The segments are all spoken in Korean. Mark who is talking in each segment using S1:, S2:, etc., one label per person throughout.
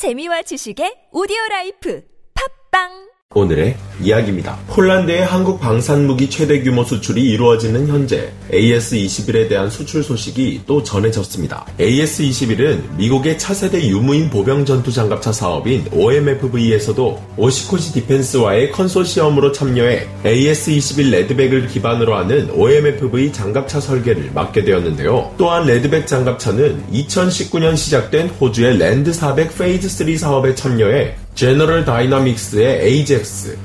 S1: 재미와 지식의 오디오 라이프. 팝빵!
S2: 오늘의 이야기입니다. 폴란드의 한국 방산무기 최대 규모 수출이 이루어지는 현재 AS-21에 대한 수출 소식이 또 전해졌습니다. AS-21은 미국의 차세대 유무인 보병 전투 장갑차 사업인 OMFV에서도 오시코시 디펜스와의 컨소시엄으로 참여해 AS-21 레드백을 기반으로 하는 OMFV 장갑차 설계를 맡게 되었는데요. 또한 레드백 장갑차는 2019년 시작된 호주의 랜드 400 페이즈 3 사업에 참여해 제너럴 다이나믹스의 AJAX,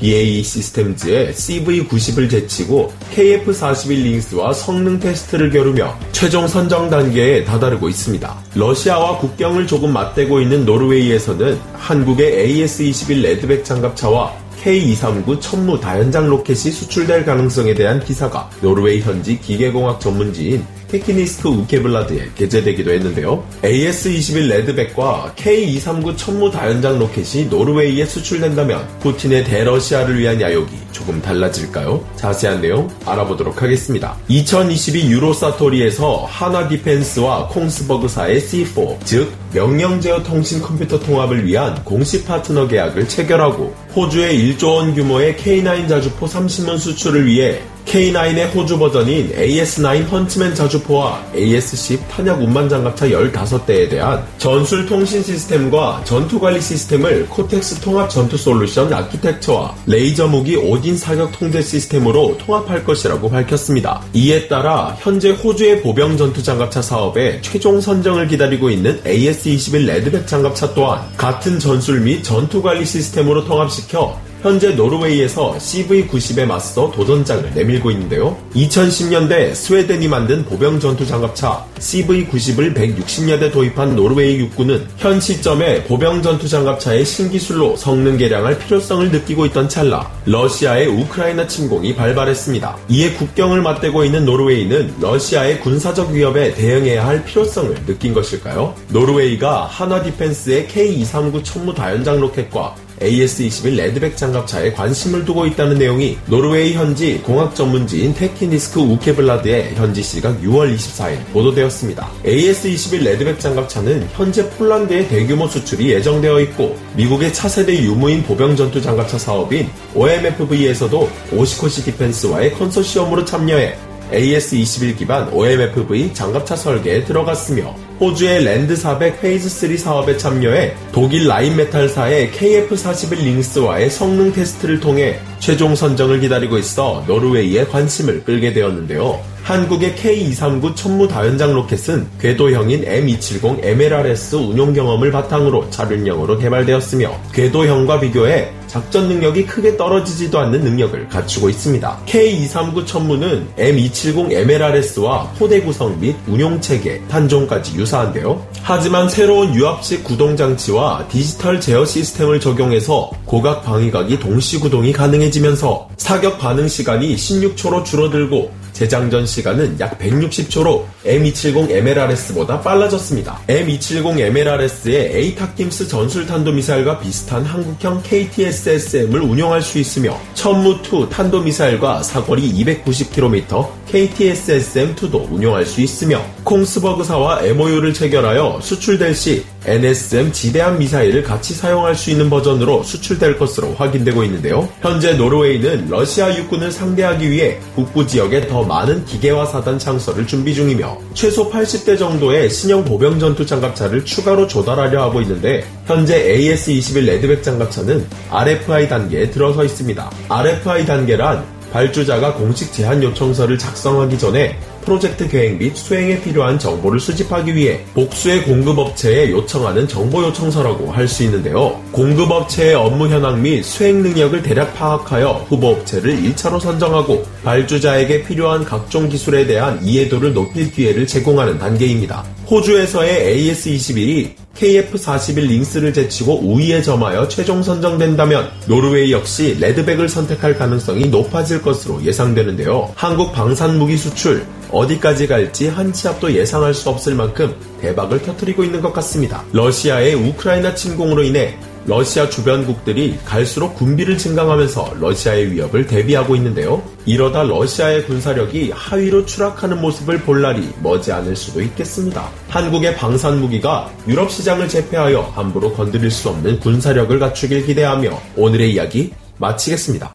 S2: 시스템즈의 CV90을 제치고 KF41 링스와 성능 테스트를 겨루며 최종 선정 단계에 다다르고 있습니다. 러시아와 국경을 조금 맞대고 있는 노르웨이에서는 한국의 AS21 레드백 장갑차와 K239 천무 다연장 로켓이 수출될 가능성에 대한 기사가 노르웨이 현지 기계공학 전문지인 테키니스크 우케블라드에 게재되기도 했는데요. AS-21 레드백과 K239 천무 다연장 로켓이 노르웨이에 수출된다면 푸틴의 대러시아를 위한 야욕이 조금 달라질까요? 자세한 내용 알아보도록 하겠습니다. 2022 유로사토리에서 한화 디펜스와 콩스버그사의 C4, 즉 명령 제어 통신 컴퓨터 통합을 위한 공식 파트너 계약을 체결하고 호주의 1조 원 규모의 K9 자주포 30문 수출을 위해 K9의 호주 버전인 AS9 헌츠맨 자주포와 AS10 탄약 운반 장갑차 15대에 대한 전술 통신 시스템과 전투 관리 시스템을 코텍스 통합 전투 솔루션 아키텍처와 레이저 무기 오딘 사격 통제 시스템으로 통합할 것이라고 밝혔습니다. 이에 따라 현재 호주의 보병 전투 장갑차 사업에 최종 선정을 기다리고 있는 AS21 레드백 장갑차 또한 같은 전술 및 전투 관리 시스템으로 통합시켜 현재 노르웨이에서 CV90에 맞서 도전장을 내밀고 있는데요. 2010년대 스웨덴이 만든 보병 전투 장갑차 CV90을 160여 대 도입한 노르웨이 육군은 현 시점에 보병 전투 장갑차의 신기술로 성능 개량할 필요성을 느끼고 있던 찰나 러시아의 우크라이나 침공이 발발했습니다. 이에 국경을 맞대고 있는 노르웨이는 러시아의 군사적 위협에 대응해야 할 필요성을 느낀 것일까요? 노르웨이가 한화 디펜스의 K239 천무 다연장 로켓과 AS-21 레드백 장갑차에 관심을 두고 있다는 내용이 노르웨이 현지 공학 전문지인 테키니스크 우케블라드의 현지 시각 6월 24일 보도되었습니다. AS-21 레드백 장갑차는 현재 폴란드의 대규모 수출이 예정되어 있고 미국의 차세대 유무인 보병 전투 장갑차 사업인 OMFV에서도 오시코시 디펜스와의 컨소시엄으로 참여해 AS-21 기반 OMFV 장갑차 설계에 들어갔으며 호주의 Land 400 Phase 3 사업에 참여해 독일 라인메탈사의 KF41 링스와의 성능 테스트를 통해 최종 선정을 기다리고 있어 노르웨이의 관심을 끌게 되었는데요. 한국의 K239 천무 다연장 로켓은 궤도형인 M270 MLRS 운용 경험을 바탕으로 차륜형으로 개발되었으며 궤도형과 비교해 작전 능력이 크게 떨어지지도 않는 능력을 갖추고 있습니다. K239 천무는 M270 MLRS와 포대 구성 및 운용 체계, 탄종까지 유사한데요. 하지만 새로운 유압식 구동 장치와 디지털 제어 시스템을 적용해서 고각 방위각이 동시 구동이 가능해지면서 사격 반응 시간이 16초로 줄어들고 재장전 시간은 약 160초로 M270 MLRS보다 빨라졌습니다. M270 MLRS의 에이타킴스 전술탄도미사일과 비슷한 한국형 KTSSM을 운용할 수 있으며 천무2 탄도미사일과 사거리 290km KTSSM2도 운용할 수 있으며 콩스버그사와 MOU를 체결하여 수출될 시 NSM 지대함 미사일을 같이 사용할 수 있는 버전으로 수출될 것으로 확인되고 있는데요. 현재 노르웨이는 러시아 육군을 상대하기 위해 북부 지역에 더 많은 기계화 사단 창설을 준비 중이며 최소 80대 정도의 신형 보병 전투 장갑차를 추가로 조달하려 하고 있는데 현재 AS-21 레드백 장갑차는 RFI 단계에 들어서 있습니다. RFI 단계란 발주자가 공식 제한 요청서를 작성하기 전에 프로젝트 계획 및 수행에 필요한 정보를 수집하기 위해 복수의 공급업체에 요청하는 정보 요청서라고 할 수 있는데요. 공급업체의 업무 현황 및 수행 능력을 대략 파악하여 후보업체를 1차로 선정하고 발주자에게 필요한 각종 기술에 대한 이해도를 높일 기회를 제공하는 단계입니다. 호주에서의 AS21이 KF41 링스를 제치고 우위에 점하여 최종 선정된다면 노르웨이 역시 레드백을 선택할 가능성이 높아질 것으로 예상되는데요. 한국 방산무기 수출 어디까지 갈지 한치 앞도 예상할 수 없을 만큼 대박을 터뜨리고 있는 것 같습니다. 러시아의 우크라이나 침공으로 인해 러시아 주변국들이 갈수록 군비를 증강하면서 러시아의 위협을 대비하고 있는데요. 이러다 러시아의 군사력이 하위로 추락하는 모습을 볼 날이 머지않을 수도 있겠습니다. 한국의 방산 무기가 유럽 시장을 제패하여 함부로 건드릴 수 없는 군사력을 갖추길 기대하며 오늘의 이야기 마치겠습니다.